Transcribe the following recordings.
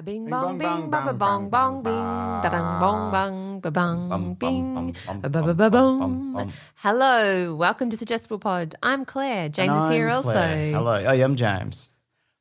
A bing bong bing ba ba bong bong bing da dang bong bong ba bong bing ba ba ba ba bong. Hello, welcome to Suggestible Pod. I'm Claire. James is here also. Hello, I am James.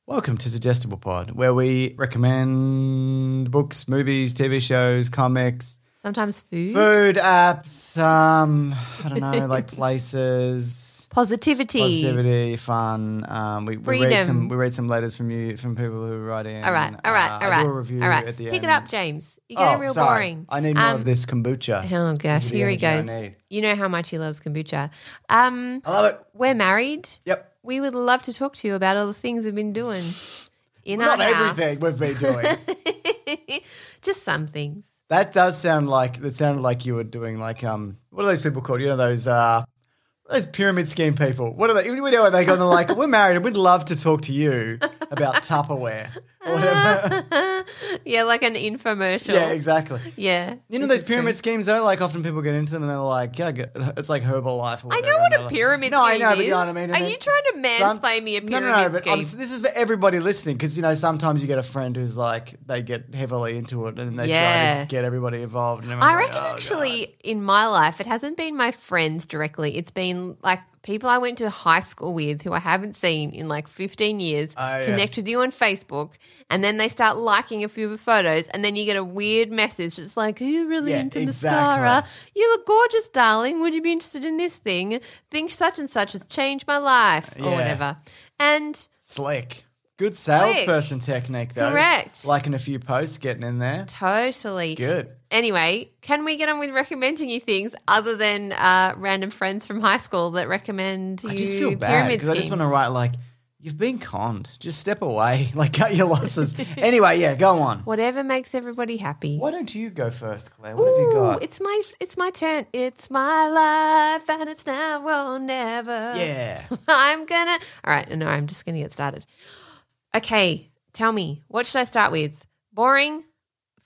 Welcome to Suggestible Pod, where we recommend books, movies, TV shows, comics, Sometimes food, food apps, um, I don't know, like places, positivity. positivity, fun. Um, we, we read some we read some letters from you from people who write in. All right, all right, Uh, all right, review all right. at the Pick end. it up, James. You're Oh, getting real sorry. boring. I need more Um, of this kombucha. Oh gosh, Give me the here he goes. You know how much he loves kombucha. Um, I love it. we're married. Yep. We would love to talk to you about all the things we've been doing in Not our house. everything we've been doing. Just some things. That does sound like that sounded like you were doing like um what are those people called? You know those uh those pyramid scheme people. What are they? We know what they go? They're like, we're married. and We'd love to talk to you about Tupperware or whatever. Yeah, like an infomercial. yeah, exactly. Yeah. You know those is true. pyramid schemes though. Like often people get into them and they're like, yeah, it's like Herbalife. Or I know what a like- pyramid no, scheme I know, but is. you know what I mean. And Are you trying to mansplain me a pyramid No, no, no. But this is for everybody listening because you know sometimes you get a friend who's like they get heavily into it and they try Yeah. to get everybody involved. And I reckon like, "Oh, actually in my life, it hasn't been my friends directly. It's been like people I went to high school with who I haven't seen in like 15 years Oh, yeah. connect with you on Facebook. And then they start liking a few of the photos. And then you get a weird message that's like, Are you really Yeah, into exactly. mascara? You look gorgeous, darling. Would you be interested in this thing? Think such and such has changed my life or Yeah. whatever. And Slick. Good salesperson technique, though. Correct. Liking a few posts, getting in there. totally. Good. Anyway, can we get on with recommending you things other than uh, random friends from high school that recommend you I just feel bad because I just want to write like, you've been conned. Just step away. Like, cut your losses. anyway, yeah, go on. Whatever makes everybody happy. Why don't you go first, Claire? What have you Ooh, got? it's my it's my turn. It's my life, and it's now or never. yeah. I'm gonna. All right, no, I'm just gonna get started. Okay, tell me, what should I start with? Boring,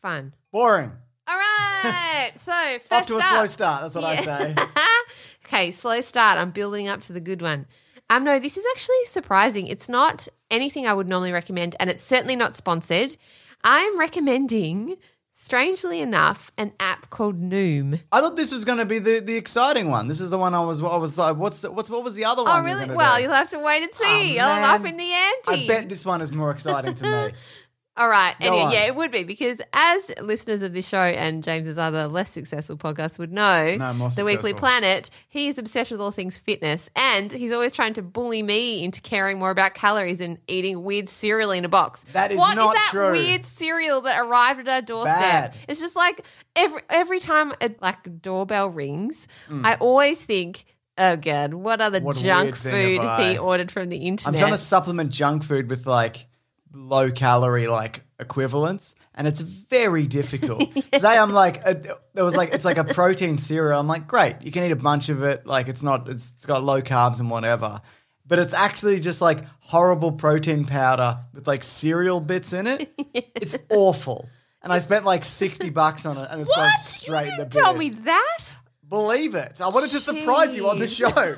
fun. Boring. All right. So first Off to a up, slow start. That's what I say. okay, slow start. I'm building up to the good one. Um, no, this is actually surprising. It's not anything I would normally recommend, and it's certainly not sponsored. I'm recommending, strangely enough, an app called Noom. I thought this was going to be the, the exciting one. This is the one I was I was like, what's the, what's what was the other oh, one? Oh, really? Well, do? you'll have to wait and see. Oh, I'm up in the ante. I bet this one is more exciting to me. All right. Go Anyway, on. yeah, it would be because as listeners of this show and James's other less successful podcasts would know, No, more the Weekly successful. Planet, he is obsessed with all things fitness, and he's always trying to bully me into caring more about calories and eating weird cereal in a box. That is What not that true. weird cereal that arrived at our doorstep? bad. It's just like every every time a like doorbell rings, Mm. I always think. Oh god! What other What junk weird thing food have has he I- ordered from the internet? I'm trying to supplement junk food with like low calorie like equivalents, and it's very difficult. Today I'm like, a, there was like it's like a protein cereal. I'm like, great, you can eat a bunch of it. Like it's not, it's, it's got low carbs and whatever. But it's actually just like horrible protein powder with like cereal bits in it. It's awful. And I spent like 60 bucks on it and it's going what? straight you in the didn't tell bin. me that. Believe it. I wanted to surprise you on the show.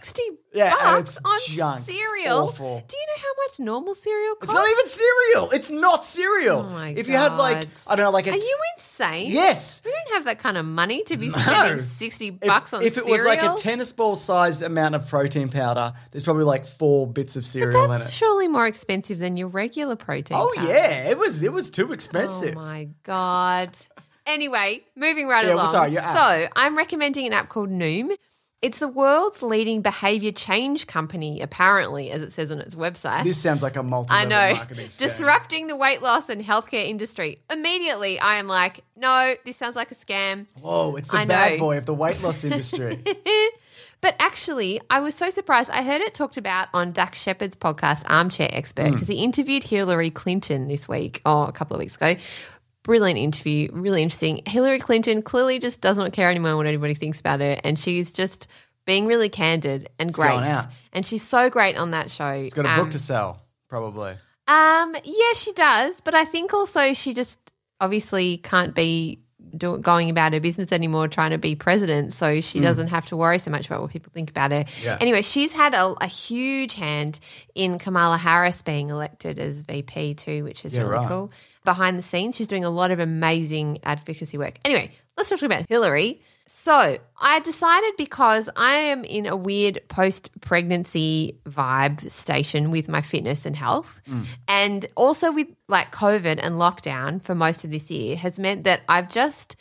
60 Yeah, and bucks it's on junk. It's cereal. awful. Do you know how much normal cereal costs? It's not even cereal. It's not cereal. Oh my if you had like I don't know, like a Are you insane? yes. We don't have that kind of money to be No. spending 60 If, bucks on cereal. if it was like a tennis ball sized amount of protein powder, there's probably like four bits of cereal in that's it. surely more expensive than your regular protein. Oh powder. yeah, it was it was too expensive. Oh my god. Anyway, moving right Yeah, along. sorry, so I'm recommending an app called Noom. It's the world's leading behavior change company, apparently, as it says on its website. This sounds like a multi I know. Disrupting the weight loss and healthcare industry. Immediately, I am like, no, this sounds like a scam. Whoa, it's the I bad know. boy of the weight loss industry. But actually, I was so surprised. I heard it talked about on Dax Shepard's podcast, Armchair Expert, hmm. because he interviewed Hillary Clinton this week, or a couple of weeks ago. Brilliant interview, really interesting. Hillary Clinton clearly just does not care anymore what anybody thinks about her, and she's just being really candid and great. And she's so great on that show. She's got a Um, book to sell, probably. um, yeah, she does, but I think also she just obviously can't be do, going about her business anymore, trying to be president, so she mm. doesn't have to worry so much about what people think about her. Yeah. Anyway, she's had a, a huge hand in Kamala Harris being elected as VP too, which is Yeah, really right. cool. Behind the scenes, she's doing a lot of amazing advocacy work. Anyway, let's talk about Hillary. So I decided because I am in a weird post pregnancy vibe station with my fitness and health. Hmm. And also with like COVID and lockdown for most of this year has meant that I've just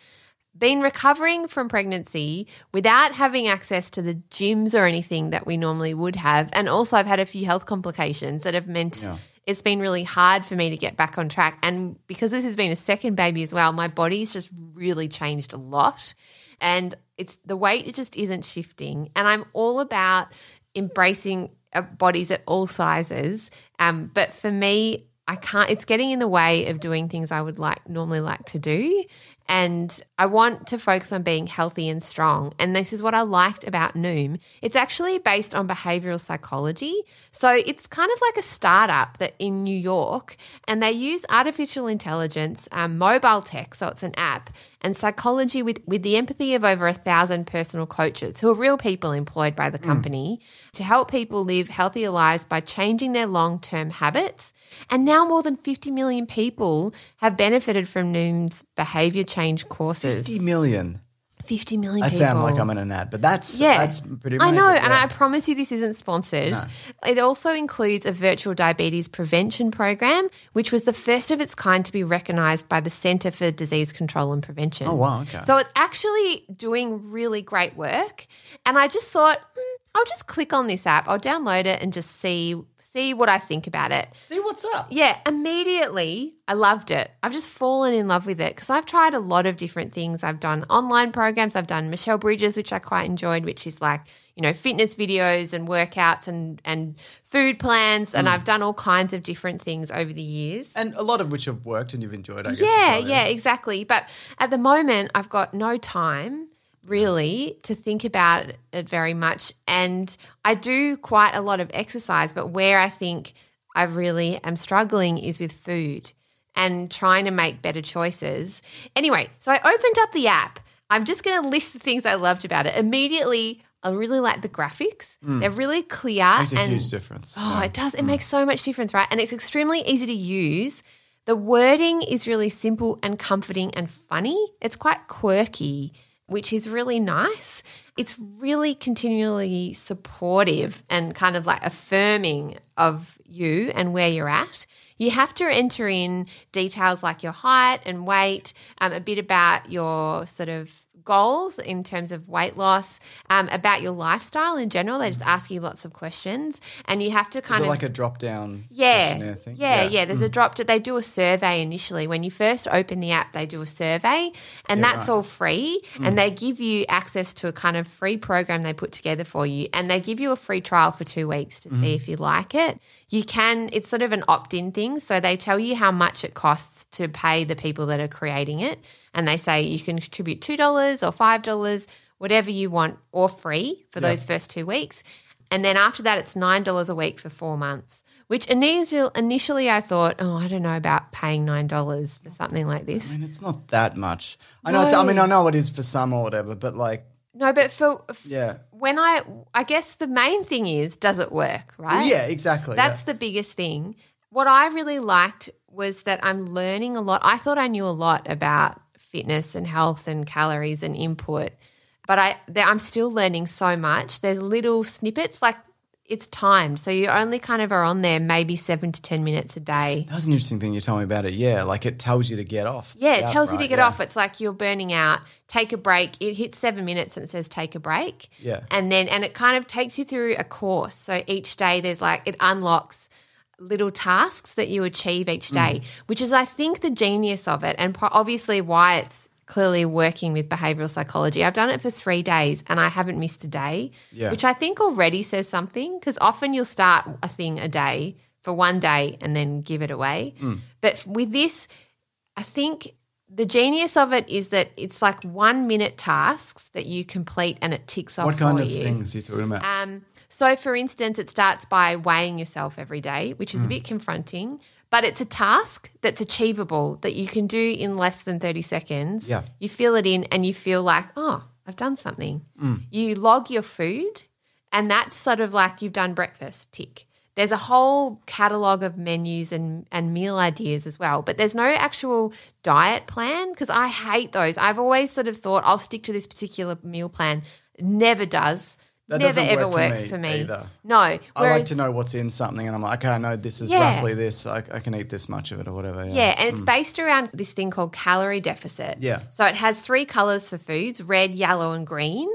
been recovering from pregnancy without having access to the gyms or anything that we normally would have. And also, I've had a few health complications that have meant Yeah. it's been really hard for me to get back on track. And because this has been a second baby as well, my body's just really changed a lot. And it's the weight, it just isn't shifting. And I'm all about embracing uh, bodies at all sizes. Um, but for me, I can't, it's getting in the way of doing things I would like normally like to do. And I want to focus on being healthy and strong. And this is what I liked about Noom. It's actually based on behavioral psychology. So it's kind of like a startup that in New York, and they use artificial intelligence, um, mobile tech, so it's an app, and psychology with, with the empathy of over a thousand personal coaches who are real people employed by the company to help people live healthier lives by changing their long term habits. And now more than 50 million people have benefited from Noom's behavior change courses. 50 million. 50 million I people. sound like I'm in an ad, but that's Yeah, that's pretty I amazing. know, and. I promise you this isn't sponsored. It also includes a virtual diabetes prevention program, which was the first of its kind to be recognised by the Centre for Disease Control and Prevention. Oh, wow, okay. So it's actually doing really great work, and I just thought "Hmm, I'll just click on this app, I'll download it, and just see see what I think about it. See what's up. Yeah, immediately I loved it. I've just fallen in love with it because I've tried a lot of different things. I've done online programs, I've done Michelle Bridges, which I quite enjoyed, which is like, you know, fitness videos and workouts and and food plans and hmm. I've done all kinds of different things over the years. And a lot of which have worked and you've enjoyed, I guess. Yeah, well, yeah, exactly. But at the moment, I've got no time really to think about it very much. And I do quite a lot of exercise, but where I think I really am struggling is with food and trying to make better choices. Anyway, so I opened up the app. I'm just going to list the things I loved about it. Immediately, I really like the graphics. They're really clear Mm. Makes a huge difference. Oh, Yeah. it does. It makes so much difference, right? And it's extremely easy to use. The wording is really simple and comforting and funny. It's quite quirky, which is really nice. It's really continually supportive and kind of like affirming of you and where you're at. You have to enter in details like your height and weight, um, a bit about your sort of goals in terms of weight loss, um, about your lifestyle in general. They just mm-hmm. ask you lots of questions, and you have to kind of like a drop down yeah, thing? yeah, yeah, There's a mm. drop. They do a survey initially when you first open the app. They do a survey, and Yeah, that's right. all free. And mm. they give you access to a kind of free program they put together for you, and they give you a free trial for two weeks to see if mm-hmm. you like it. You can. It's sort of an opt-in thing, so they tell you how much it costs to pay the people that are creating it, and they say you can contribute two dollars or five dollars, whatever you want, or free for those first two weeks. And then after that, it's nine dollars a week for four months. Which initially, initially I thought, oh, I don't know about paying nine dollars for something like this. I mean, it's not that much. I know. It's, I mean, I know it is for some or whatever, but like, No, but for f- yeah, when I, I guess the main thing is, does it work? Right? yeah, exactly. That's yeah. the biggest thing. What I really liked was that I'm learning a lot. I thought I knew a lot about fitness and health and calories and input, but I I'm still learning so much. There's little snippets like it's timed, so you only kind of are on there maybe seven to ten minutes a day. That was an interesting thing you told me about it. Yeah, like it tells you to get off. Yeah, it tells you to get Yeah. off. It's like you're burning out. Take a break. It hits seven minutes and it says take a break. Yeah. And then and it kind of takes you through a course. So each day there's like it unlocks little tasks that you achieve each day, which is I think the genius of it, and pro- obviously why it's clearly working with behavioral psychology. I've done it for three days and I haven't missed a day, Yeah. which I think already says something because often you'll start a thing a day for one day and then give it away. Mm. But with this, I think the genius of it is that it's like one minute tasks that you complete and it ticks off What kind of you. things are you talking about? Um, so, for instance, it starts by weighing yourself every day, which Hmm. is a bit confronting, but it's a task that's achievable that you can do in less than 30 seconds. Yeah. You fill it in and you feel like, oh, I've done something. Hmm. You log your food, and that's sort of like you've done breakfast, tick. There's a whole catalogue of menus and, and meal ideas as well, but there's no actual diet plan because I hate those. I've always sort of thought I'll stick to this particular meal plan. Never does. That never doesn't ever work for works me for me. either. No. I like to know what's in something, and I'm like, okay, I know this is Yeah. roughly this. I, I can eat this much of it or whatever. Yeah. Yeah, and it's hmm. based around this thing called calorie deficit. Yeah. So it has three colors for foods red, yellow, and green.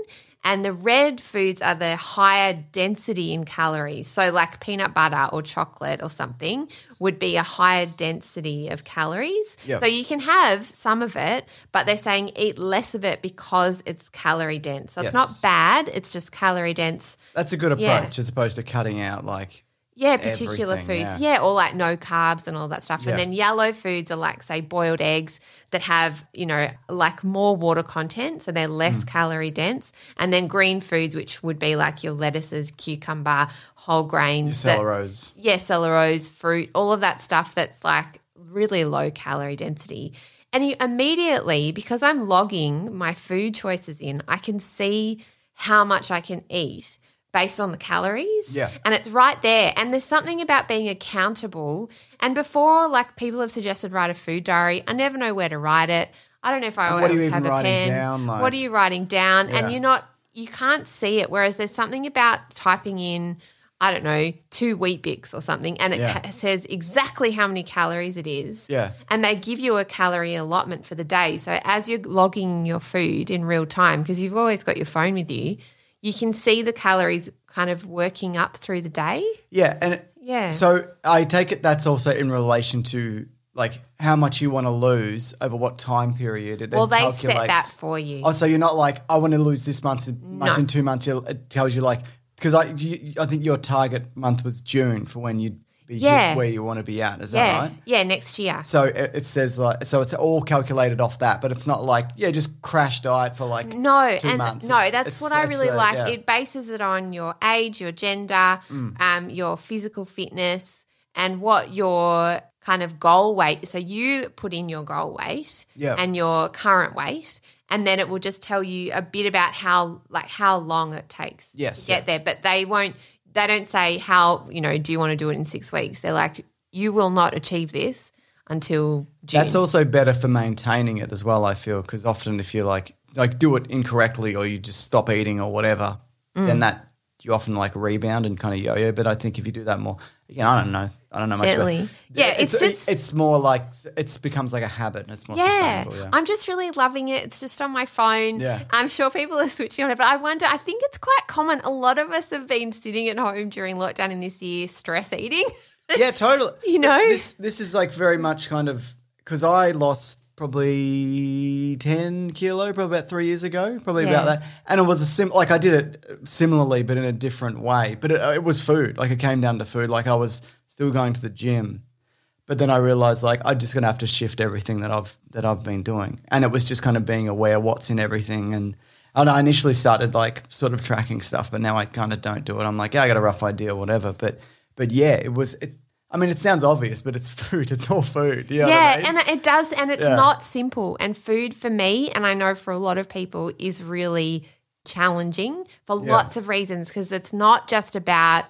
And the red foods are the higher density in calories. So, like peanut butter or chocolate or something would be a higher density of calories. Yeah. So, you can have some of it, but they're saying eat less of it because it's calorie dense. So, it's not bad, it's just calorie dense. That's a good approach Yeah. as opposed to cutting out like Yeah, particular foods. yeah. Yeah. or like no carbs and all that stuff. Yeah. And then yellow foods are like, say, boiled eggs that have, you know, like more water content. So they're less Mm. calorie dense. And then green foods, which would be like your lettuces, cucumber, whole grains. that- celeros. yeah, celeros, fruit, all of that stuff that's like really low calorie density. And you immediately, because I'm logging my food choices in, I can see how much I can eat based on the calories. Yeah. And it's right there. And there's something about being accountable. And before, like people have suggested write a food diary, I never know where to write it. I don't know if I And always what are you have a writing pen. down, like- what are you writing down? Yeah. And you're not you can't see it. Whereas there's something about typing in, I don't know, two Weet-Bix or something, and it Yeah. ca- says exactly how many calories it is. Yeah. And they give you a calorie allotment for the day. So as you're logging your food in real time, because you've always got your phone with you, you can see the calories kind of working up through the day. Yeah, and Yeah. So I take it that's also in relation to like how much you want to lose over what time period. It Well, they set that for you. Oh, so you're not like I want to lose this much, much No. in two months. It tells you like because I you, I think your target month was June for when you'd be Yeah. where you want to be at. Is yeah. that right? Yeah, next year. So it, it says like so it's all calculated off that, but it's not like yeah, just crash diet for like No, two and months. no, It's- that's it's- what I really uh, like. yeah. Mm. It bases it on your age, your gender, um, your physical fitness, and what your kind of goal weight. So you put in your goal weight Yeah. and your current weight, and then it will just tell you a bit about how like how long it takes Yes, to get yeah. there. But they won't. They don't say how you know. Do you want to do it in six weeks? They're like, you will not achieve this until June. That's also better for maintaining it as well. I feel because often if you like like do it incorrectly or you just stop eating or whatever, Mm. then that you often like rebound and kind of yo-yo. But I think if you do that more, again, I don't know, I don't know much. Gently. About, Yeah, it's just- it's more like it becomes like a habit. and It's more Yeah, sustainable. Yeah, I'm just really loving it. It's just on my phone. Yeah. I'm sure people are switching on it, but I wonder, I think it's quite common. A lot of us have been sitting at home during lockdown in this year, stress eating. yeah, totally. You know? this this is like very much kind of because I lost probably ten kilo probably about three years ago, probably Yeah. about that, and it was a sim like I did it similarly but in a different way. But it, it was food, like it came down to food. Like I was still going to the gym, but then I realized like I'm just gonna have to shift everything that I've that I've been doing, and it was just kind of being aware what's in everything and. And I initially started like sort of tracking stuff, but now I kind of don't do it. I'm like, yeah, I got a rough idea, whatever. But, but yeah, it was. It, I mean, it sounds obvious, but it's food. It's all food. You know what I yeah, mean? and it does, and it's Yeah. not simple. And food for me, and I know for a lot of people, is really challenging for Yeah. lots of reasons because it's not just about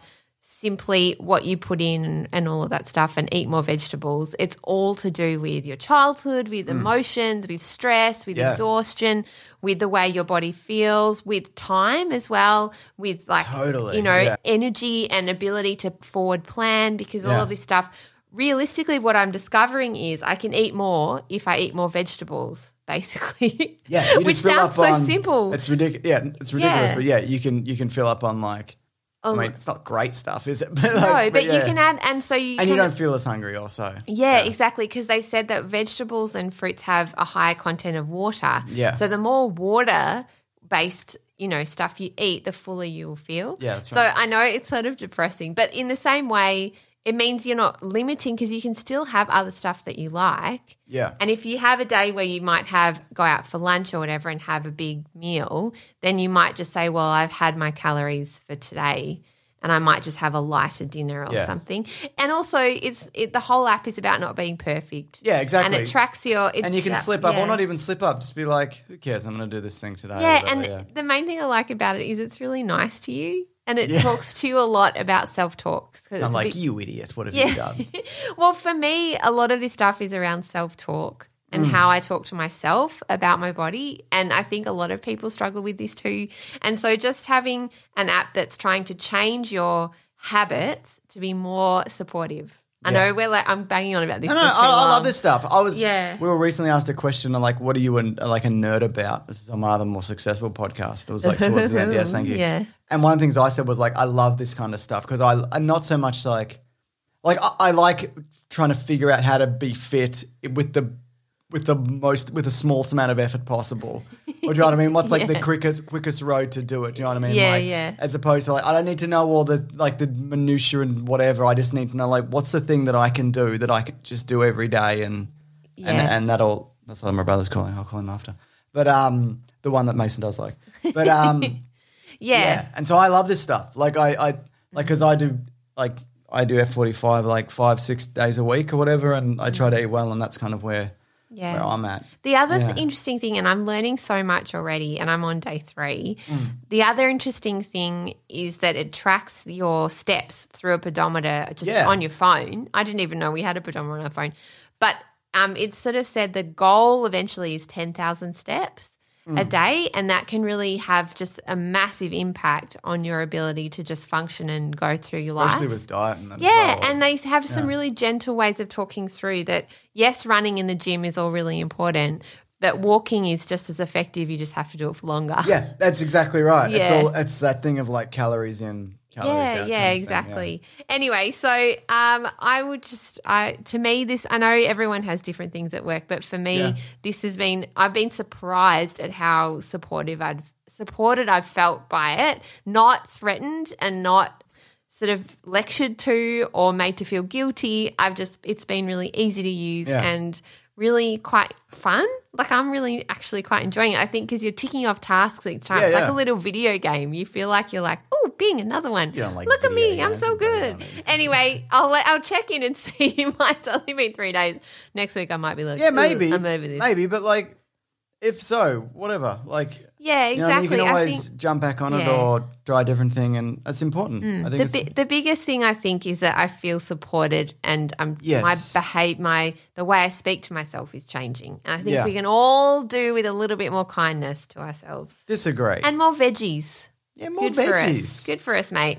simply what you put in and, all of that stuff and eat more vegetables. It's all to do with your childhood, with emotions, with stress, with Mm. Yeah. exhaustion, with the way your body feels, with time as well, with like, Totally, you know, yeah. energy and ability to forward plan because all of this stuff realistically what i'm discovering is i can eat more if i eat more vegetables basically Yeah, which sounds so on- simple It's ridiculous. Yeah, it's ridiculous. Yeah. But yeah, you can you can fill up on like I mean, oh. it's not great stuff, is it? But Oh. no, like, but, you can add, and so you and you don't feel as hungry, also. Yeah, exactly. Because they said that vegetables and fruits have a higher content of water. Yeah. So the more water based, you know, stuff you eat, the fuller you will feel. Yeah, that's so right. I know it's sort of depressing, but in the same way, it means you're not limiting because you can still have other stuff that you like. Yeah. And if you have a day where you might have go out for lunch or whatever and have a big meal, then you might just say, "Well, I've had my calories for today." And I might just have a lighter dinner or Yeah. something. And also, it's it, the whole app is about not being perfect. Yeah, exactly. And it tracks your. It, and you can slip up, yeah. or not even slip up. Just be like, "Who cares? I'm going to do this thing today." Yeah, and yeah. the main thing I like about it is it's really nice to you, and it Yeah. talks to you a lot about self talk. I'm like, "You idiot! What have you done?" well, for me, a lot of this stuff is around self talk Mm. and how I talk to myself about my body. And I think a lot of people struggle with this too. And so just having an app that's trying to change your habits to be more supportive. I Yeah. know we're like, I'm banging on about this. No, no, I, too I love this stuff. I was, Yeah. We were recently asked a question on like, what are you like a nerd about? This is on my other more successful podcast. It was like towards the end. Yes, thank you. Yeah. And one of the things I said was like, I love this kind of stuff because I, I'm not so much like, like I, I like trying to figure out how to be fit with the, with the most, with the smallest amount of effort possible. Or do you know what I mean? What's like the Yeah. quickest, quickest road to do it? Do you know what I mean? Yeah, like, yeah. As opposed to like, I don't need to know all the like the minutia and whatever. I just need to know like what's the thing that I can do that I could just do every day and Yeah. and and that'll that's what my brother's calling. I'll call him after. But um, the one that Mason does like. But um, yeah. yeah. And so I love this stuff. Like I I like because I do like I do F forty five like five six days a week or whatever, and I try to eat well, and that's kind of where Yeah. where I'm at. The other th- interesting thing, and I'm learning so much already, and I'm on day three. Mm. The other interesting thing is that it tracks your steps through a pedometer just Yeah. on your phone. I didn't even know we had a pedometer on our phone, but um, it sort of said the goal eventually is ten thousand steps. Mm. A day, and that can really have just a massive impact on your ability to just function and go through your Especially life. with diet and Yeah, well. and they have some really gentle ways of talking through that. Yes, running in the gym is all really important, but walking is just as effective. You just have to do it for longer. yeah, that's exactly right. It's Yeah. all it's that thing of like calories in, Yeah, yeah, thing, yeah. exactly. Anyway, so um, I would just, I to me, this I know everyone has different things at work, but for me, Yeah. this has been. I've been surprised at how supportive i've supported I've felt by it, not threatened and not sort of lectured to or made to feel guilty. I've just, it's been really easy to use Yeah. and really quite fun. Like I'm really actually quite enjoying it. I think because you're ticking off tasks each time. Yeah, it's like a little video game. You feel like you're like, oh, being another one. Like Look at me, I'm so good. Anyway, I'll let, I'll check in and see. It might only been three days. Next week I might be like, Yeah, maybe. I'm over this. Maybe, but like, if so, whatever. Like, Yeah, you, know, what I mean? exactly. you can always jump back on it Yeah. Mm. or try a different thing, and that's important. I think the, bi- the biggest thing I think is that I feel supported and I'm Yes. my behave my the way I speak to myself is changing. And I think Yeah. we can all do with a little bit more kindness to ourselves. disagree. And more veggies. yeah, more Good for us. veggies. Good for us, mate.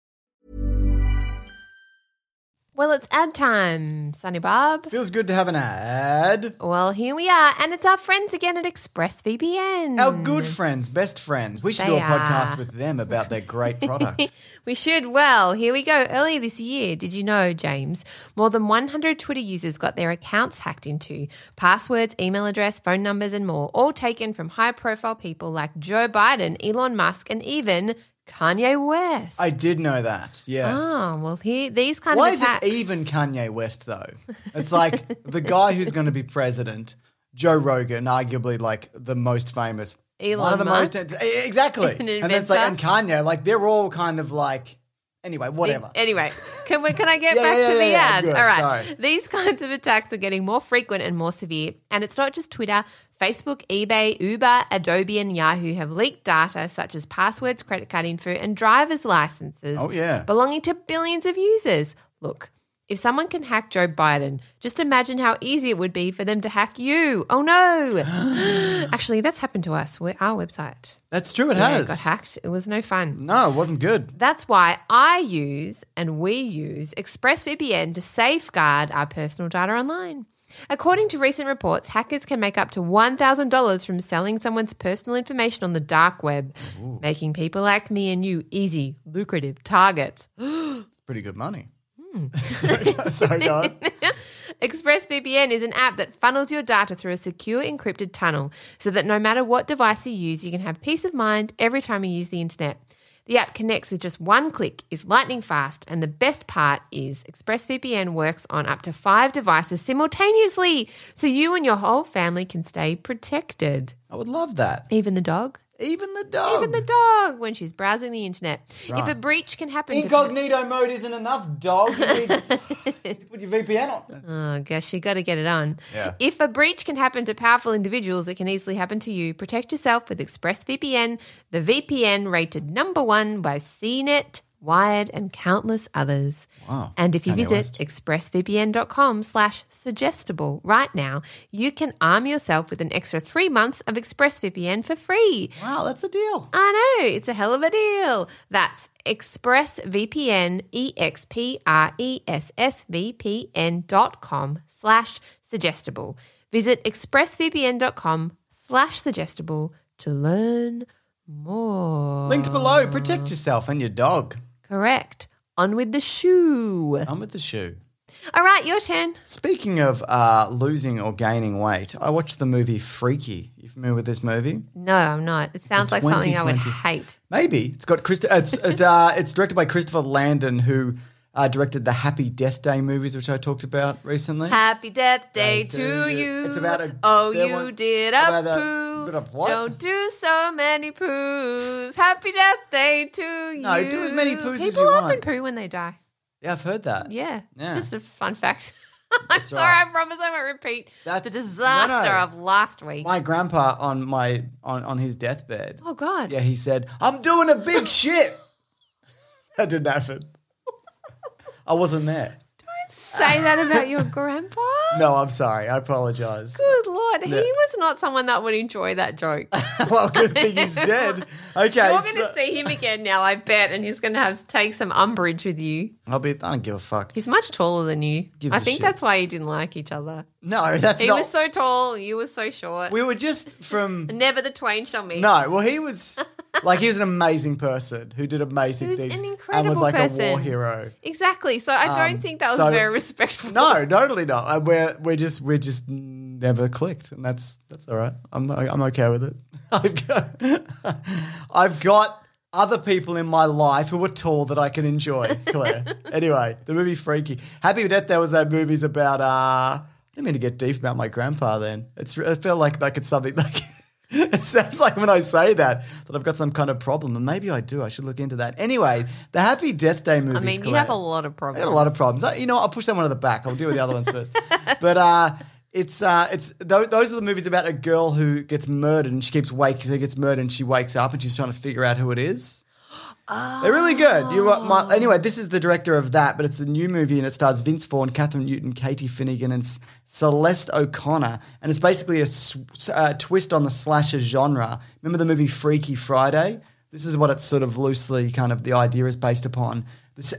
Well, it's ad time, Sunny Bob. Feels good to have an ad. Well, here we are, and it's our friends again at ExpressVPN. Our good friends, best friends. We should do a They podcast are. with them about their great product. We should. Well, here we go. Earlier this year, did you know, James? More than 100 Twitter users got their accounts hacked into. Passwords, email address, phone numbers, and more, all taken from high profile people like Joe Biden, Elon Musk, and even Kanye West. I did know that. Yes. Oh, well, he these kind Why of is attacks. it even Kanye West though? It's like the guy who's going to be president, Joe Rogan, arguably like the most famous, one of the Musk? most exactly. An and then it's like and? Kanye, like they're all kind of like Anyway, whatever. Anyway, can we, can I get Yeah, back yeah, to yeah, the ad? good, All right. sorry. These kinds of attacks are getting more frequent and more severe. And it's not just Twitter, Facebook, eBay, Uber, Adobe, and Yahoo have leaked data such as passwords, credit card info, and driver's licenses Oh, yeah. belonging to billions of users. Look, if someone can hack Joe Biden, just imagine how easy it would be for them to hack you. Oh no. Actually, that's happened to us. We're, our website. That's true. It Yeah, has. got hacked. It was no fun. No, it wasn't good. That's why I use and we use ExpressVPN to safeguard our personal data online. According to recent reports, hackers can make up to $1,000 from selling someone's personal information on the dark web, making people like me and you easy, lucrative targets. Pretty good money. Hmm. Sorry, go on. ExpressVPN is an app that funnels your data through a secure encrypted tunnel so that no matter what device you use, you can have peace of mind every time you use the internet. The app connects with just one click, is lightning fast, and the best part is ExpressVPN works on up to five devices simultaneously, so you and your whole family can stay protected. I would love that. Even the dog? Even the dog. Even the dog when she's browsing the internet. If a breach can happen to Incognito mode isn't enough, dog. You need to put your VPN on. Oh, gosh, you got to get it on. Yeah. If a breach can happen to powerful individuals, it can easily happen to you. Protect yourself with ExpressVPN, the VPN rated number one by CNET, Wired, and countless others. Wow. And if you Kanye visit West. expressvpn.com slash suggestible right now, you can arm yourself with an extra three months of ExpressVPN for free. Wow, that's a deal. I know, it's a hell of a deal. That's ExpressVPN, E-X-P-R-E-S-S-V-P-N dot com slash suggestible. Visit expressvpn.com slash suggestible to learn more. Linked below. Protect yourself and your dog. Correct. On with the shoe. I'm with the shoe. All right, your turn. Speaking of uh, losing or gaining weight, I watched the movie Freaky. You familiar with this movie? No, I'm not. It sounds like something I would hate. Maybe it's got Christ- it's it, uh, it's directed by Christopher Landon, who uh, directed the Happy Death Day movies, which I talked about recently. Happy Death Day to to you. It's about a- Oh, you was- did a a poo. of what? Don't do so many poos. Happy Death Day to you. No, do as many poos as you can. People often want. poo when they die. Yeah, I've heard that. Yeah. Yeah. Just a fun fact. I'm That's sorry, right. I promise I won't repeat That's- the no, disaster no. of last week. My grandpa on my on, on his deathbed. oh, God. Yeah, he said, "I'm doing a big shit." that didn't happen. I wasn't there. Don't say that about your grandpa? No, I'm sorry. I apologize. Good Lord. He Yeah. was not someone that would enjoy that joke. well, good thing he's dead. Okay, You're going to see him again now, I bet, and he's going to have to take some umbrage with you. I'll be. I don't give a fuck. He's much taller than you. Gives I a think shit. that's why you didn't like each other. No, that's He not. was so tall, you were so short. we were just from. Never the twain shall meet. No, well, he was like he was an amazing person who did amazing He was things an and was incredible like a war hero. Exactly. So I don't Um, think that was so- very respectful. No, totally not. Uh, We're we're just we're just never clicked, and that's that's all right. I'm I'm okay with it. I've got I've got other people in my life who are tall that I can enjoy. Claire. anyway, the movie Freaky. Happy Death. There was that movie's about. uh I didn't mean to get deep about my grandpa. Then it's it felt like like it's something like. It sounds like when I say that that I've got some kind of problem, and maybe I do. I should look into that. Anyway, the Happy Death Day movie. I mean, you have a lot of I problems. got a lot of problems. You know. I'll push that one to the back. I'll deal with the other ones first. But uh, it's uh, it's th- those are the movies about a girl who gets murdered and she keeps waking. So she gets murdered and she wakes up and she's trying to figure out who it is. They're really good. You my, anyway. This is the director of that, but it's a new movie and it stars Vince Vaughn, Kathryn Newton, Katie Finneran, and S- Celeste O'Connor. And it's basically a uh, twist on the slasher genre. Remember the movie Freaky Friday? This is what it's sort of loosely kind of the idea is based upon.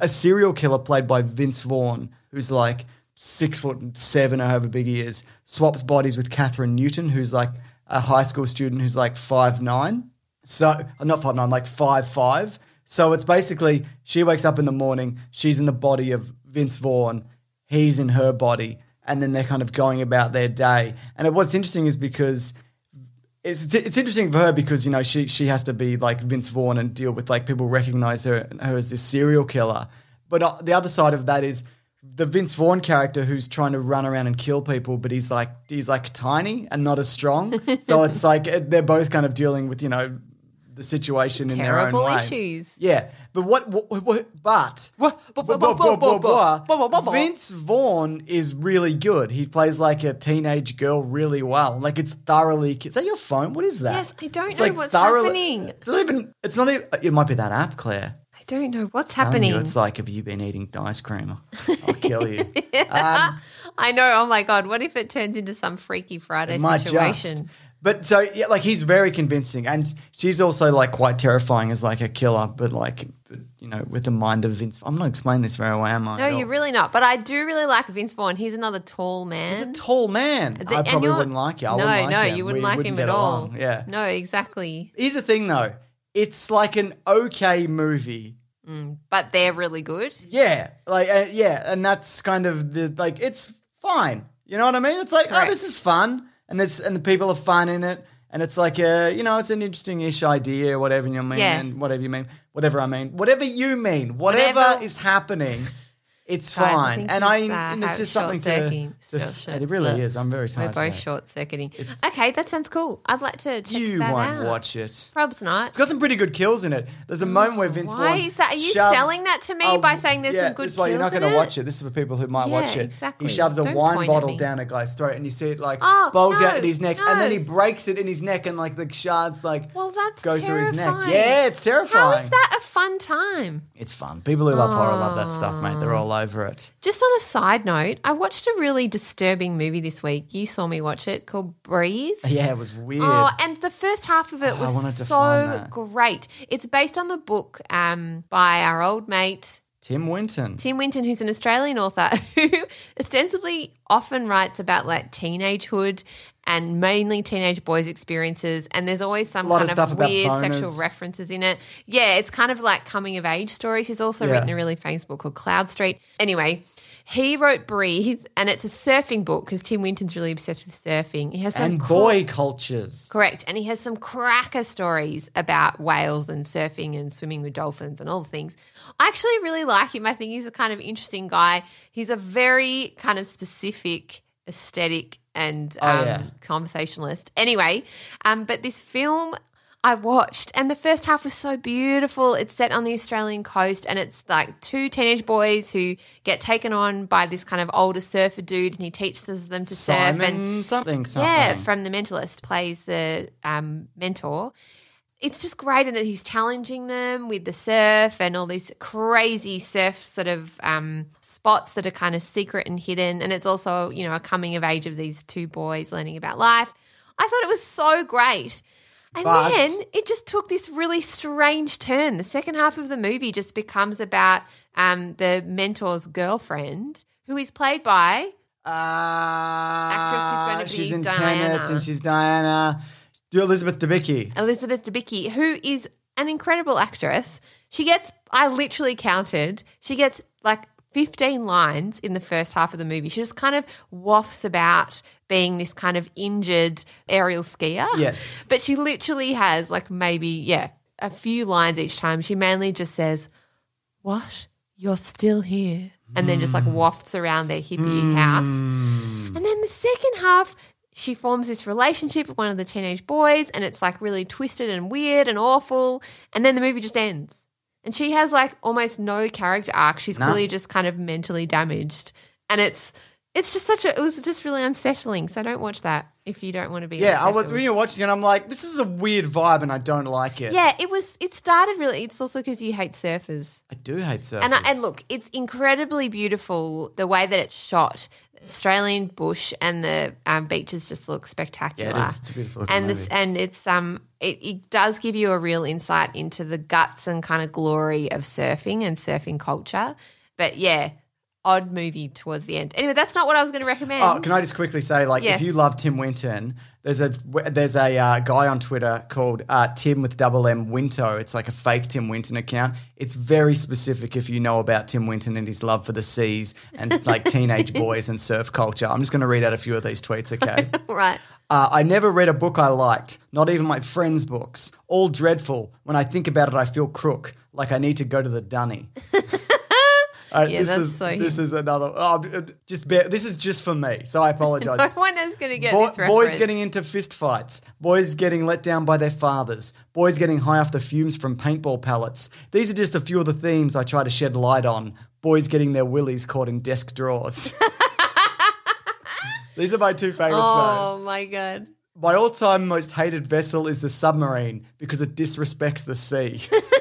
A serial killer played by Vince Vaughn, who's like six foot seven or however big he is, swaps bodies with Kathryn Newton, who's like a high school student who's like five nine. So uh, not five nine, like five five. So it's basically she wakes up in the morning, she's in the body of Vince Vaughn, he's in her body, and then they're kind of going about their day. And what's interesting is because it's it's interesting for her because you know she she has to be like Vince Vaughn and deal with like people recognize her her as this serial killer. But uh, the other side of that is the Vince Vaughn character who's trying to run around and kill people, but he's like he's like tiny and not as strong. so it's like they're both kind of dealing with you know the situation in their own way. issues. Yeah, but what? but Vince Vaughn is really good. He plays like a teenage girl really well. Like it's thoroughly. Is that your phone? What is that? Yes, I don't know what's happening. It's not even. It's not even. It might be that app, Claire. I don't know what's happening. It's like, have you been eating ice cream? I'll kill you. um, I know. Oh my god! What if it turns into some Freaky Friday situation? But so yeah, like he's very convincing, and she's also like quite terrifying as like a killer, but like, but, you know, with the mind of Vince. I'm not explaining this very well, am I? No, you're really not. But I do really like Vince Vaughn. He's another tall man. He's a tall man. The- I probably wouldn't like you. I no, wouldn't like no, him. you wouldn't We like wouldn't him at all. along. Yeah. No, exactly. Here's the thing, though. It's like an okay movie. But they're really good. Yeah, like uh, yeah, and that's kind of the like it's fine. You know what I mean? It's like oh, this is fun, and this and the people are fun in it, and it's like a you know it's an interesting-ish idea, whatever you mean, Yeah. and whatever you mean, whatever I mean, whatever you mean, whatever, Whatever- is happening. It's Guys, fine, think and it's, I uh, and it's just something to. Just, it really is. I'm very tired. We're both short circuiting. Okay, that sounds cool. I'd like to check You that won't out. watch it. Probably not. It's got some pretty good kills in it. There's a moment where Vince Why Vaughn is that? Are you shoves- selling that to me by saying there's yeah, some good This is why you're not gonna watch it. This is for people who might Yeah, watch it. exactly. He shoves a Don't wine bottle down a guy's throat, and you see it like Oh, bulge no, out in his neck, and then he breaks it in his neck, and like the shards like Well, that's go through his neck. terrifying. Yeah, it's terrifying. How is that a fun time? It's fun. People who love horror love that stuff, mate. They're all over it. Just on a side note, I watched a really disturbing movie this week. You saw me watch it called Breathe. Yeah, it was weird. Oh, and the first half of it Oh, was so great. It's based on the book um, by our old mate Tim Winton. Tim Winton, who's an Australian author who ostensibly often writes about like teenagehood and mainly teenage boys' experiences. And there's always some kind of about weird sexual references in it. Yeah, it's kind of like coming of age stories. He's also Yeah. written a really famous book called Cloudstreet. Anyway. He wrote Breathe, and it's a surfing book because Tim Winton's really obsessed with surfing. He has some and boy cultures. Correct. And he has some cracker stories about whales and surfing and swimming with dolphins and all the things. I actually really like him. I think he's a kind of interesting guy. He's a very kind of specific aesthetic and Oh, um, yeah. conversationalist. Anyway, um, but this film I watched, and the first half was so beautiful. It's set on the Australian coast, and it's like two teenage boys who get taken on by this kind of older surfer dude, and he teaches them to surf. And something something. yeah, from The Mentalist plays the um, mentor. It's just great in that he's challenging them with the surf and all these crazy surf sort of um, spots that are kind of secret and hidden. And it's also, you know, a coming of age of these two boys learning about life. I thought it was so great. And But- then it just took this really strange turn. The second half of the movie just becomes about um, the mentor's girlfriend, who is played by Uh, actress who's gonna she's be in Diana. Tenet and she's Diana. Do Elizabeth Debicki. Elizabeth Debicki, who is an incredible actress. She gets, I literally counted, she gets like 15 lines in the first half of the movie. She just kind of wafts about being this kind of injured aerial skier. Yes. But she literally has like maybe, yeah, a few lines each time. She mainly just says, What? You're still here. And then just like hmm. wafts around their hippie house. Hmm. And then the second half, she forms this relationship with one of the teenage boys, and it's like really twisted and weird and awful. And then the movie just ends. And she has like almost no character arc. She's clearly just kind of mentally damaged. And it's it's just such a it was just really unsettling. So don't watch that if you don't want to be Yeah, I was when you're watching it, I'm like, this is a weird vibe, and I don't like it. Yeah, it was it started really it's also because you hate surfers. I do hate surfers. And I, and look, it's incredibly beautiful the way that it's shot. Australian bush and the um, beaches just look spectacular. Yeah, it is. It's a beautiful and this and it's um it, it does give you a real insight into the guts and kind of glory of surfing and surfing culture. But yeah, odd movie towards the end. Anyway, that's not what I was going to recommend. Oh, can I just quickly say, like, Yes. if you love Tim Winton, there's a there's a uh, guy on Twitter called uh, Tim with double M Winto. It's like a fake Tim Winton account. It's very specific if you know about Tim Winton and his love for the seas and like teenage boys and surf culture. I'm just going to read out a few of these tweets, okay? right? Uh, I never read a book I liked, not even my friends' books. All dreadful. When I think about it, I feel crook, like I need to go to the dunny. Uh, Yeah, this that's is so this him. is another. Oh, uh, just bear, this is just for me, so I apologize. No one is going to get Boy- this reference. boys getting into fist fights, boys getting let down by their fathers, boys getting high off the fumes from paintball pellets. These are just a few of the themes I try to shed light on. Boys getting their willies caught in desk drawers. These are my two favorites. though. Oh my god. My all-time most hated vessel is the submarine because it disrespects the sea.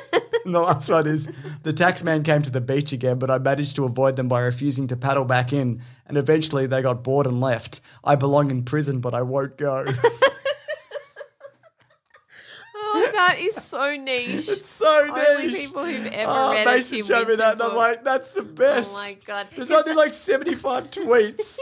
and the last one is the taxman came to the beach again, but I managed to avoid them by refusing to paddle back in, and eventually they got bored and left. I belong in prison, but I won't go. Oh, that is so niche. it's so Only niche. people who've ever oh, read a Mason Tim showed me that, and I'm like, that's the oh best. Oh my God. There's only like 75 tweets.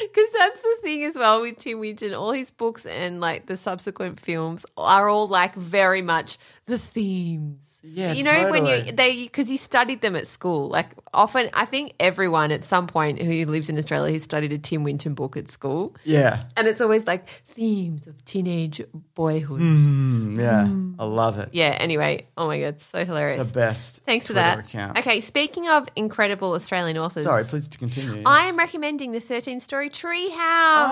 Because that's the thing as well with Tim Winton. All his books and like the subsequent films are all like very much the themes. Yeah, you know when you they because you studied them at school. Like often, I think everyone at some point who lives in Australia has studied a Tim Winton book at school, Yeah. and it's always like themes of teenage boyhood. Mm, yeah. I love it. Yeah. Anyway, oh my god, so hilarious. The best. Thanks for that. Account. Okay, speaking of incredible Australian authors, Sorry, please to continue. I am recommending the Thirteen Story Treehouse.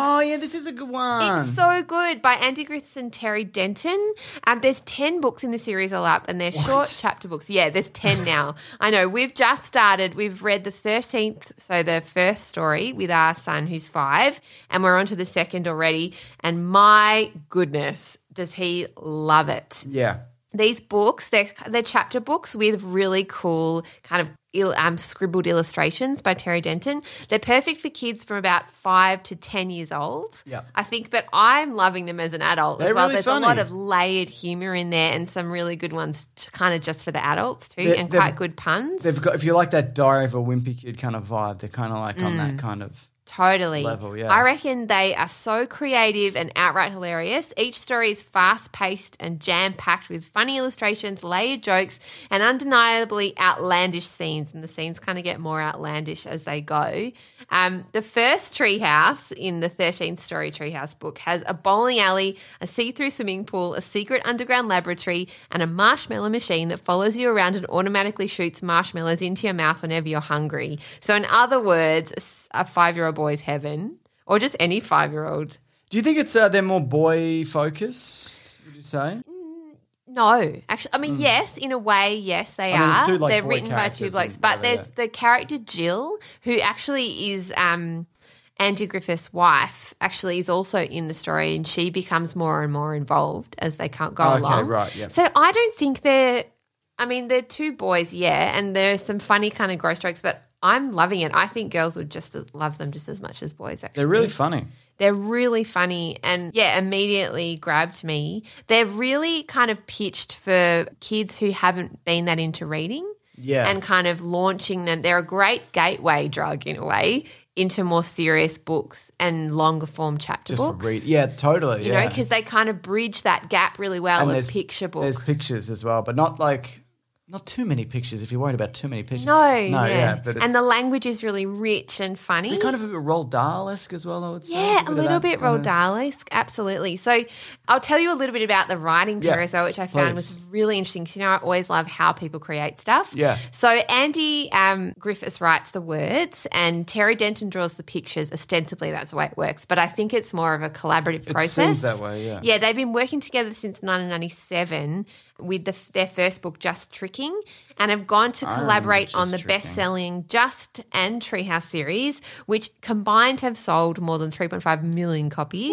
Oh, yeah, this is a good one. It's so good by Andy Griffiths and Terry Denton. Um, there's 10 books in the series all up, and they're short chapter books. Yeah, there's 10 now. I know. We've just started. We've read the 13th, so the first story with our son who's five, and we're on to the second already. And my goodness, does he love it? yeah. These books they're, they're chapter books with really cool kind of il, um, scribbled illustrations by terry denton they're perfect for kids from about five to ten years old Yeah. i think but i'm loving them as an adult They're as well really there's a lot of layered humor in there and some really good ones kind of just for the adults too They're- and quite good puns They've got if you like that Diary of a Wimpy Kid kind of vibe, they're kind of like on Mm. that kind of. Totally. level, yeah. I reckon they are so creative and outright hilarious. Each story is fast paced and jam packed with funny illustrations, layered jokes, and undeniably outlandish scenes. And the scenes kind of get more outlandish as they go. Um, the first treehouse in the 13 story treehouse book has a bowling alley, a see through swimming pool, a secret underground laboratory, and a marshmallow machine that follows you around and automatically shoots marshmallows into your mouth whenever you're hungry. So, in other words, a five year old boy's heaven, or just any five year old. Do you think it's uh, they're more boy focused? Would you say? No, actually, I mean, yes, in a way, yes, they. I mean, are. two, like, They're written by two blokes, but whatever, there's yeah. the character Jill, who actually is um, Andy Griffiths' wife. Actually, is also in the story, and she becomes more and more involved as they can't go Okay, along. right, yep. So I don't think they're. I mean, they're two boys, yeah, and there's some funny kind of gross jokes, but I'm loving it. I think girls would just love them just as much as boys. Actually, They're really funny. they're really funny and yeah, immediately grabbed me. They're really kind of pitched for kids who haven't been that into reading. Yeah. And kind of launching them. They're a great gateway drug in a way into more serious books and longer form chapter Just books. read. Yeah, totally. You yeah. know, because they kind of bridge that gap really well And of there's- picture books. There's pictures as well, but not like not too many pictures. If you're worried about too many pictures, no, no, yeah. yeah. but and the language is really rich and funny. they're kind of a bit Roald Dahl-esque as well. I would say. Yeah, a bit little bit of- Roald Dahl-esque, absolutely. So I'll tell you a little bit about the writing Yeah, well, which I found please. was really interesting because you know I always love how people create stuff. Yeah. So Andy um, Griffiths writes the words, and Terry Denton draws the pictures. Ostensibly, that's the way it works, but I think it's more of a collaborative It process. seems that way, yeah. Yeah, they've been working together since 1997 with the, their first book, Just Tricking, and have gone to collaborate on the Tricking. best-selling Just and Treehouse series, which combined have sold more than 3.5 million copies.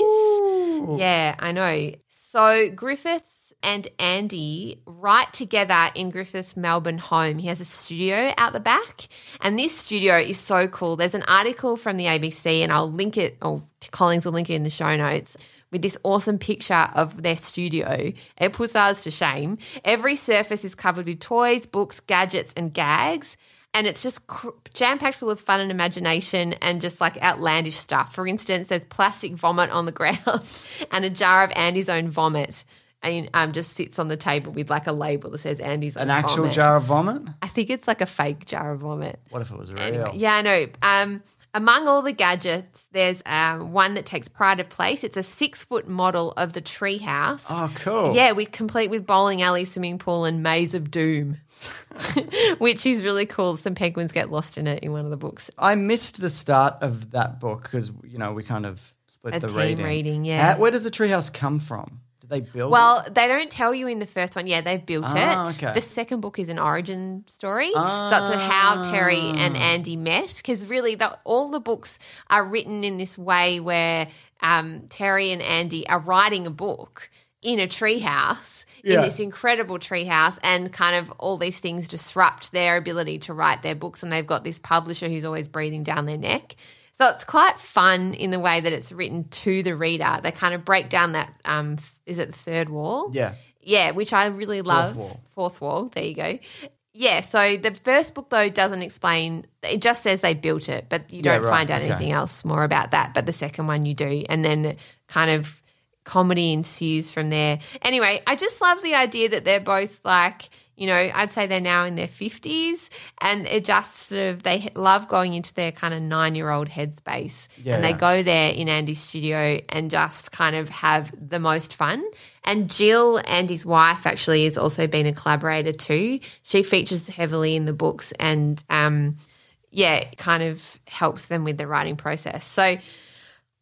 Yeah, I know. So Griffiths and Andy write together in Griffiths' Melbourne home. He has a studio out the back, and this studio is so cool. There's an article from the ABC, and I'll link it, or Collins will link it in the show notes. With this awesome picture of their studio, it puts ours to shame. Every surface is covered with toys, books, gadgets, and gags and it's just cr- jam packed full of fun and imagination and just like outlandish stuff. For instance, there's plastic vomit on the ground and a jar of Andy's own vomit. And um, just sits on the table with like a label that says Andy's An actual vomit. jar of vomit. I think it's like a fake jar of vomit. What if it was real? Anyway, yeah, I know. Um, among all the gadgets, there's um, one that takes pride of place. It's a six foot model of the treehouse. Oh, cool. Yeah, with complete with bowling alley, swimming pool, and maze of doom, which is really cool. Some penguins get lost in it in one of the books. I missed the start of that book because you know we kind of split A the team reading. reading, yeah. Uh, where does the treehouse come from? Did they build? Well, it? they don't tell you in the first one. Yeah, they've built Ah, it. okay. The second book is an origin story. So it's how Terry and Ah. Andy met. Because really, the, all the books are written in this way where um, Terry and Andy are writing a book in a treehouse. In this incredible treehouse, and kind of all these things disrupt their ability to write their books, and they've got this publisher who's always breathing down their neck. So it's quite fun in the way that it's written to the reader. They kind of break down that um, is it the third wall? yeah. Yeah, which I really love. wall. Fourth wall. There you go. Yeah, so the first book though doesn't explain. It just says they built it, but you Yeah, don't right, find out okay. anything else more about that. But the second one you do, and then kind of comedy ensues from there. Anyway, I just love the idea that they're both like. You know, I'd say they're now in their 50s and it just sort of, they love going into their kind of nine year old headspace. Yeah, and they go there in Andy's studio and just kind of have the most fun. And Jill, Andy's wife, actually has also been a collaborator too. She features heavily in the books and, um, yeah, kind of helps them with the writing process. So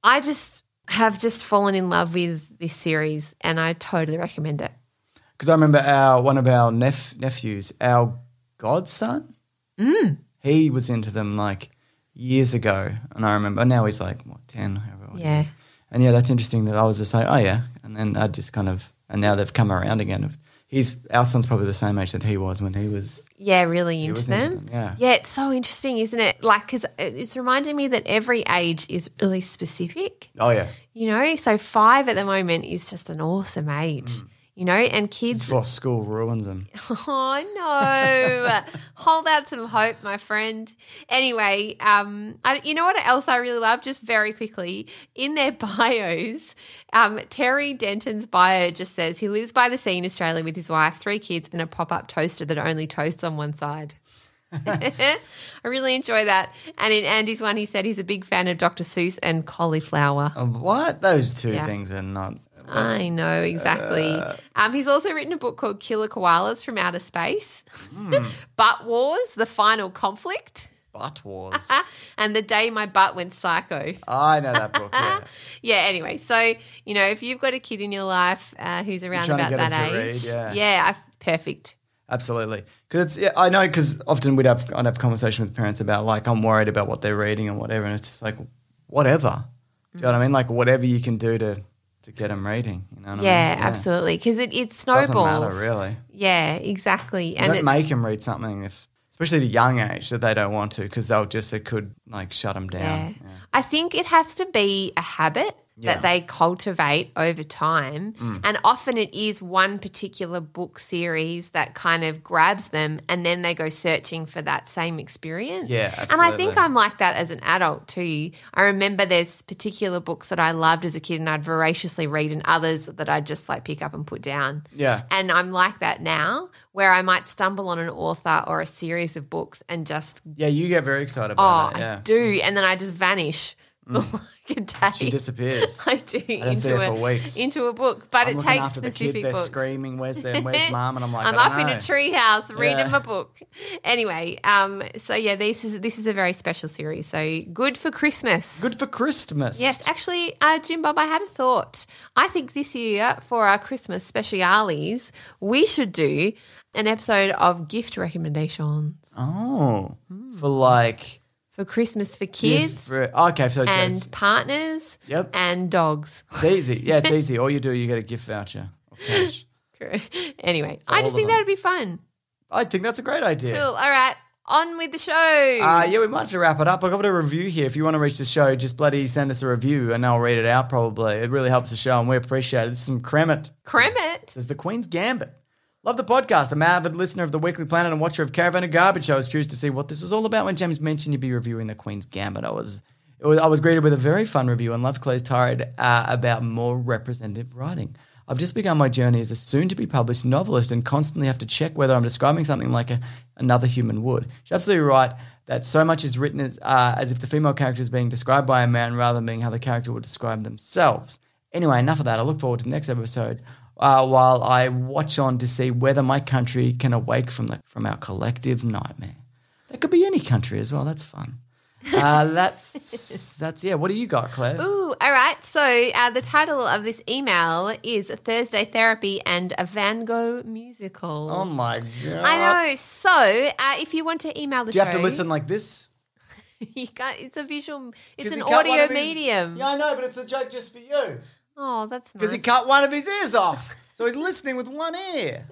I just have just fallen in love with this series and I totally recommend it. Because I remember our one of our nep- nephews, our godson, Mm. he was into them like years ago, and I remember now he's like what ten, however Yeah. is. And yeah, that's interesting that I was just like, oh yeah, and then I just kind of, and now they've come around again. He's our son's probably the same age that he was when he was. Yeah, really into was into them. them, yeah. yeah, it's so interesting, isn't it? Like, because it's reminding me that every age is really specific. Oh yeah, You know, so five at the moment is just an awesome age. You know, and kids. before school ruins them. Oh no! Hold out some hope, my friend. Anyway, um, I, you know what else I really love? Just very quickly, in their bios, um, Terry Denton's bio just says he lives by the sea in Australia with his wife, three kids, and a pop-up toaster that only toasts on one side. I really enjoy that. And in Andy's one, he said he's a big fan of Dr. Seuss and cauliflower. What? Those two Yeah. things are not. I know exactly. um, he's also written a book called Killer Koalas from Outer Space, Butt Wars: The Final Conflict, Butt wars. and The Day My Butt Went Psycho. I know that book. Yeah. Yeah. Anyway, so you know, if you've got a kid in your life uh, who's around about that age, read, yeah. I, perfect. Absolutely, because it's yeah, I know because often we'd have I'd have conversation with parents about like I'm worried about what they're reading and whatever, and it's just like whatever. Do you know what I mean? Like whatever you can do to to get them reading. You know what Yeah, I mean? yeah, absolutely. Because it, it snowballs. Doesn't matter really. Yeah, exactly. And And don't make them read something if, especially at a young age, that they don't want to because they'll just it could like shut them Yeah. down. I think it has to be a habit Yeah. that they cultivate over time. Mm. And often it is one particular book series that kind of grabs them and then they go searching for that same experience. Yeah, And I think. I'm like that as an adult too. I remember there's particular books that I loved as a kid and I'd voraciously read and others that I'd just like pick up and put down. Yeah. And I'm like that now where I might stumble on an author or a series of books and just Yeah, you get very excited Oh, about it. Yeah. I do, and then I just vanish for like a day. She disappears. I do see into a for weeks. into a book, but I'm it takes after the specific kids. They're books. screaming, "Where's their, where's mom?" And I'm like, I'm I up don't in know. a treehouse reading Yeah. my book. Anyway, um, so yeah, this is this is a very special series. So good for Christmas. Good for Christmas. Yes, actually, uh, Jim Bob, I had a thought. I think this year for our Christmas speciales, we should do an episode of gift recommendations Oh, Hmm. for like for Christmas for kids. different- okay, so and it's, partners Yep. and dogs. it's easy. Yeah, it's easy. All you do, you get a gift voucher. Or cash. anyway, I just think that would be fun. I think that's a great idea. Cool. All right, on with the show. Uh, yeah, we might have to wrap it up. I've got a review here. If you want to reach the show, just bloody send us a review and I'll read it out probably. It really helps the show and we appreciate it. This is some Kremet. Kremet. Says the Queen's Gambit. Love the podcast. I'm an avid listener of the Weekly Planet and watcher of Caravan of Garbage. I was curious to see what this was all about when James mentioned you'd be reviewing the Queen's Gambit. I was, was I was greeted with a very fun review and loved Claire's tirade uh, about more representative writing. I've just begun my journey as a soon to be published novelist and constantly have to check whether I'm describing something like a, another human would. She's absolutely right that so much is written as, uh, as if the female character is being described by a man rather than being how the character would describe themselves. Anyway, enough of that. I look forward to the next episode uh, while I watch on to see whether my country can awake from, the, from our collective nightmare. That could be any country as well. That's fun. Uh, that's that's yeah. What do you got, Claire? Ooh, all right. So uh, the title of this email is Thursday Therapy and a Van Gogh musical. Oh my god! I know. So uh, if you want to email the Do you show, have to listen like this? you can't, it's a visual. It's an he cut one audio medium. Yeah, I know, but it's a joke just for you Oh, that's nice. because he cut one of his ears off, so he's listening with one ear.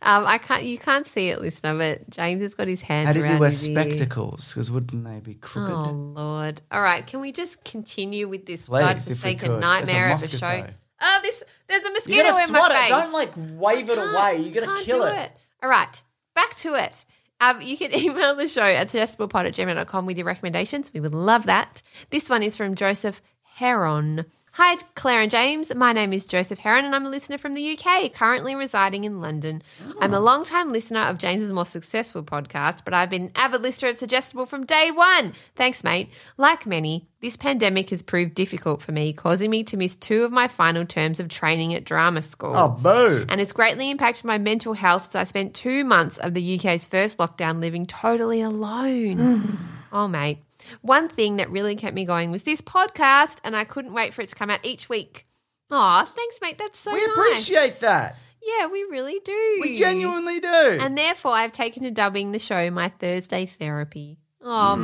Um, I can't. You can't see it, listener, but James has got his hand. How does he wear spectacles? Because wouldn't they be crooked? Oh Lord! All right, can we just continue with this Please, God if we forsaken nightmare of a show? Oh, this there's a mosquito in my it. face. Don't like wave it away. You're gonna kill do it. All right, back to it. Um, you can email the show at suggestiblepod at gmail.com with your recommendations. We would love that. This one is from Joseph Heron. Hi, Claire and James. My name is Joseph Heron and I'm a listener from the UK, currently residing in London. I'm a oh. long time listener of James's more successful podcast, but I've been an avid listener of Suggestible from day one. Thanks, mate. Like many, this pandemic has proved difficult for me, causing me to miss two of my final terms of training at drama school Oh, boo! and it's greatly impacted my mental health. So I spent two months of the UK's first lockdown living totally alone. oh, mate. One thing that really kept me going was this podcast, and I couldn't wait for it to come out each week. Aw, thanks, mate. That's so we nice. appreciate that. Yeah, we really do. We genuinely do. And therefore, I've taken to dubbing the show my Thursday therapy. Oh, Hmm.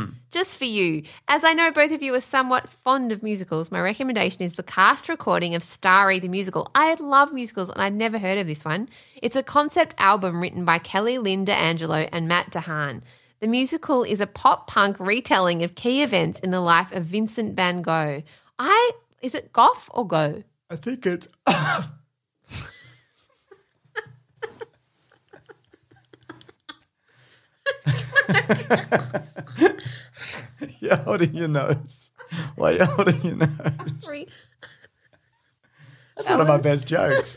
mate. Just for you. As I know both of you are somewhat fond of musicals, my recommendation is the cast recording of Starry the Musical. I love musicals and I'd never heard of this one. It's a concept album written by Kelly Lynne D'Angelo and Matt DeHaan. The musical is a pop punk retelling of key events in the life of Vincent van Gogh. I is it Gough or Go? I think it's. you're holding your nose. Why are you holding your nose? That's That one of my best jokes.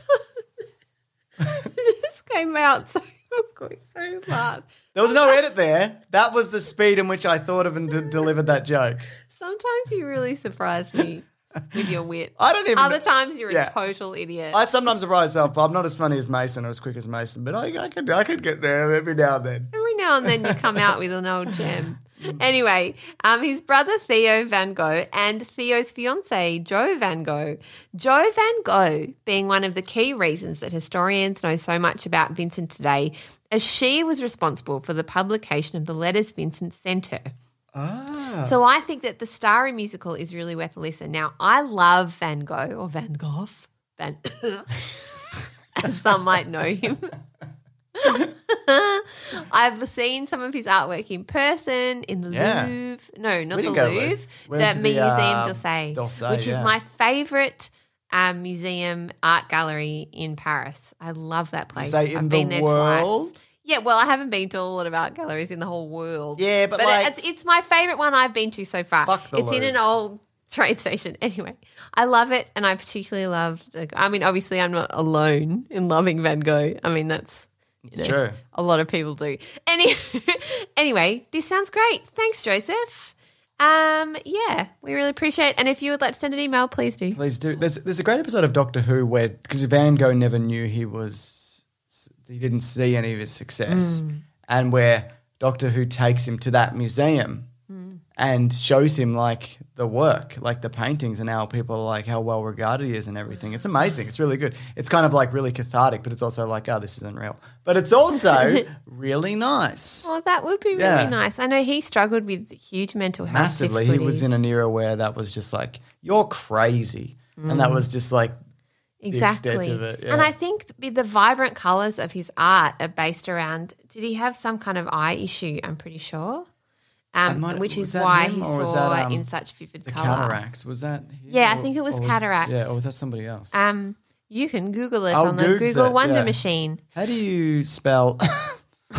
it just came out so quick, so fast. There was no edit there. That was the speed in which I thought of and d- delivered that joke. Sometimes you really surprise me with your wit. I don't even. Other times you're Yeah. a total idiot. I sometimes surprise myself. I'm not as funny as Mason or as quick as Mason, but I, I could I could get there every now and then. Now and then you come out with an old gem. Anyway, um, his brother Theo Van Gogh and Theo's fiance Jo Van Gogh. Jo Van Gogh being one of the key reasons that historians know so much about Vincent today, as she was responsible for the publication of the letters Vincent sent her. Ah. So I think that the Starry musical is really worth a listen. Now, I love Van Gogh or Van Gogh, Van, as some might know him. I've seen some of his artwork in person in the Yeah. Louvre. No, not the didn't go to Louvre. Louvre. The the, Museum um, d'Orsay, d'Orsay, which is my favorite um, museum art gallery in Paris. I love that place. I've the been there world? twice. Yeah, well, I haven't been to a lot of art galleries in the whole world. Yeah, but like- it's, it's my favorite one I've been to so far. Fuck the it's in an old train station. Anyway, I love it, and I particularly loved. I mean, obviously, I'm not alone in loving Van Gogh. I mean, that's you It's true. A lot of people do. Any, anyway, this sounds great. Thanks, Joseph. Um, yeah, we really appreciate. it. And if you would like to send an email, please do. Please do. There's there's a great episode of Doctor Who where because Van Gogh never knew he was he didn't see any of his success, and where Doctor Who takes him to that museum and shows him like the work, like the paintings, and how people are like how well regarded he is and everything. It's amazing. It's really good. It's kind of like really cathartic, but it's also like oh this isn't real. But it's also really nice. Oh, that would be really Yeah. nice. I know he struggled with huge mental health. massively. He was in an era where that was just like you're crazy, and that mm. was just like exactly. extent of it, And. I think the, the vibrant colors of his art are based around. Did he have some kind of eye issue? I'm pretty sure. Um, might- which is why he saw that, um, in such vivid the color. cataracts. Was that? Yeah, I think it was or cataracts. Yeah, or was that somebody else? Um, you can Google it I'll on the Google it, Wonder yeah. Machine. How do you spell?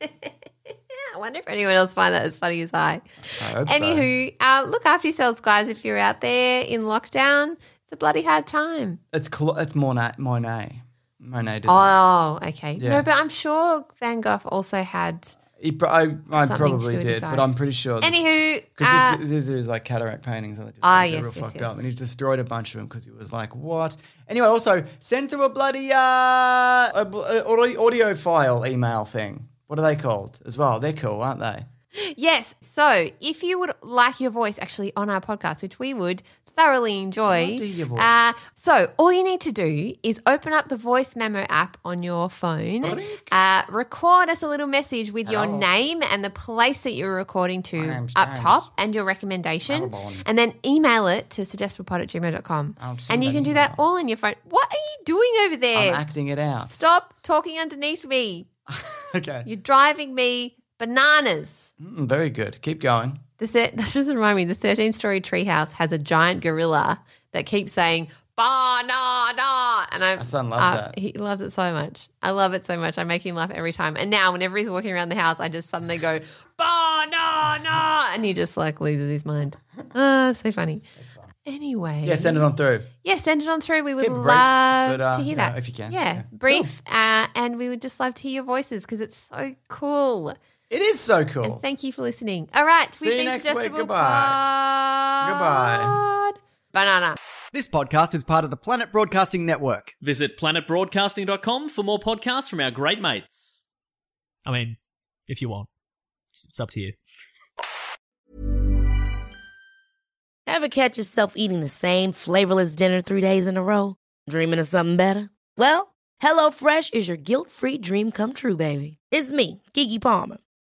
I wonder if anyone else find that as funny as I. I hope so. Anywho, uh, look after yourselves, guys. If you're out there in lockdown, it's a bloody hard time. It's cl- it's Monet. Monet. Monet. Oh, okay. Yeah. No, but I'm sure Van Gogh also had. He I, I probably did, but. I'm pretty sure. this- Anywho, Because uh, this, this is like cataract paintings, and they just Ah, like, yes, real yes, fucked yes. up. And he destroyed a bunch of them because he was like, "What?" Anyway, also send through a bloody uh, a, a audio file email thing. What are they called as well? They're cool, aren't they? Yes. So if you would like your voice actually on our podcast, which we would thoroughly enjoy. Love to your voice. Uh, so all you need to do is open up the voice memo app on your phone, uh, record us a little message with your name and the place that you're recording to up James. top and your recommendation, Melbourne. and then email it to suggestiblepod at gmail.com. And you an can do that all in your phone. What are you doing over there? I'm acting it out. Stop talking underneath me. okay. You're driving me bananas. Mm, very good. Keep going. The thir- that doesn't remind me. The 13 story treehouse has a giant gorilla that keeps saying, banana. And I, My son loves uh, that. He loves it so much. I love it so much. I make him laugh every time. And now, whenever he's walking around the house, I just suddenly go, banana. And he just like loses his mind. Oh, so funny. Anyway. Yeah, send it on through. Yeah, send it on through. We would brief, love but, uh, to hear you know, that. if you can. Yeah, Yeah. brief. Uh, and we would just love to hear your voices because it's so cool. It is so cool. And thank you for listening. All right, See we've you been next week. Digestible Goodbye. Pod. Goodbye. Banana. This podcast is part of the Planet Broadcasting Network. Visit planetbroadcasting.com for more podcasts from our great mates. I mean, if you want. It's, it's up to you. Ever catch yourself eating the same flavorless dinner three days in a row? Dreaming of something better? Well, HelloFresh is your guilt-free dream come true, baby. It's me, Keke Palmer.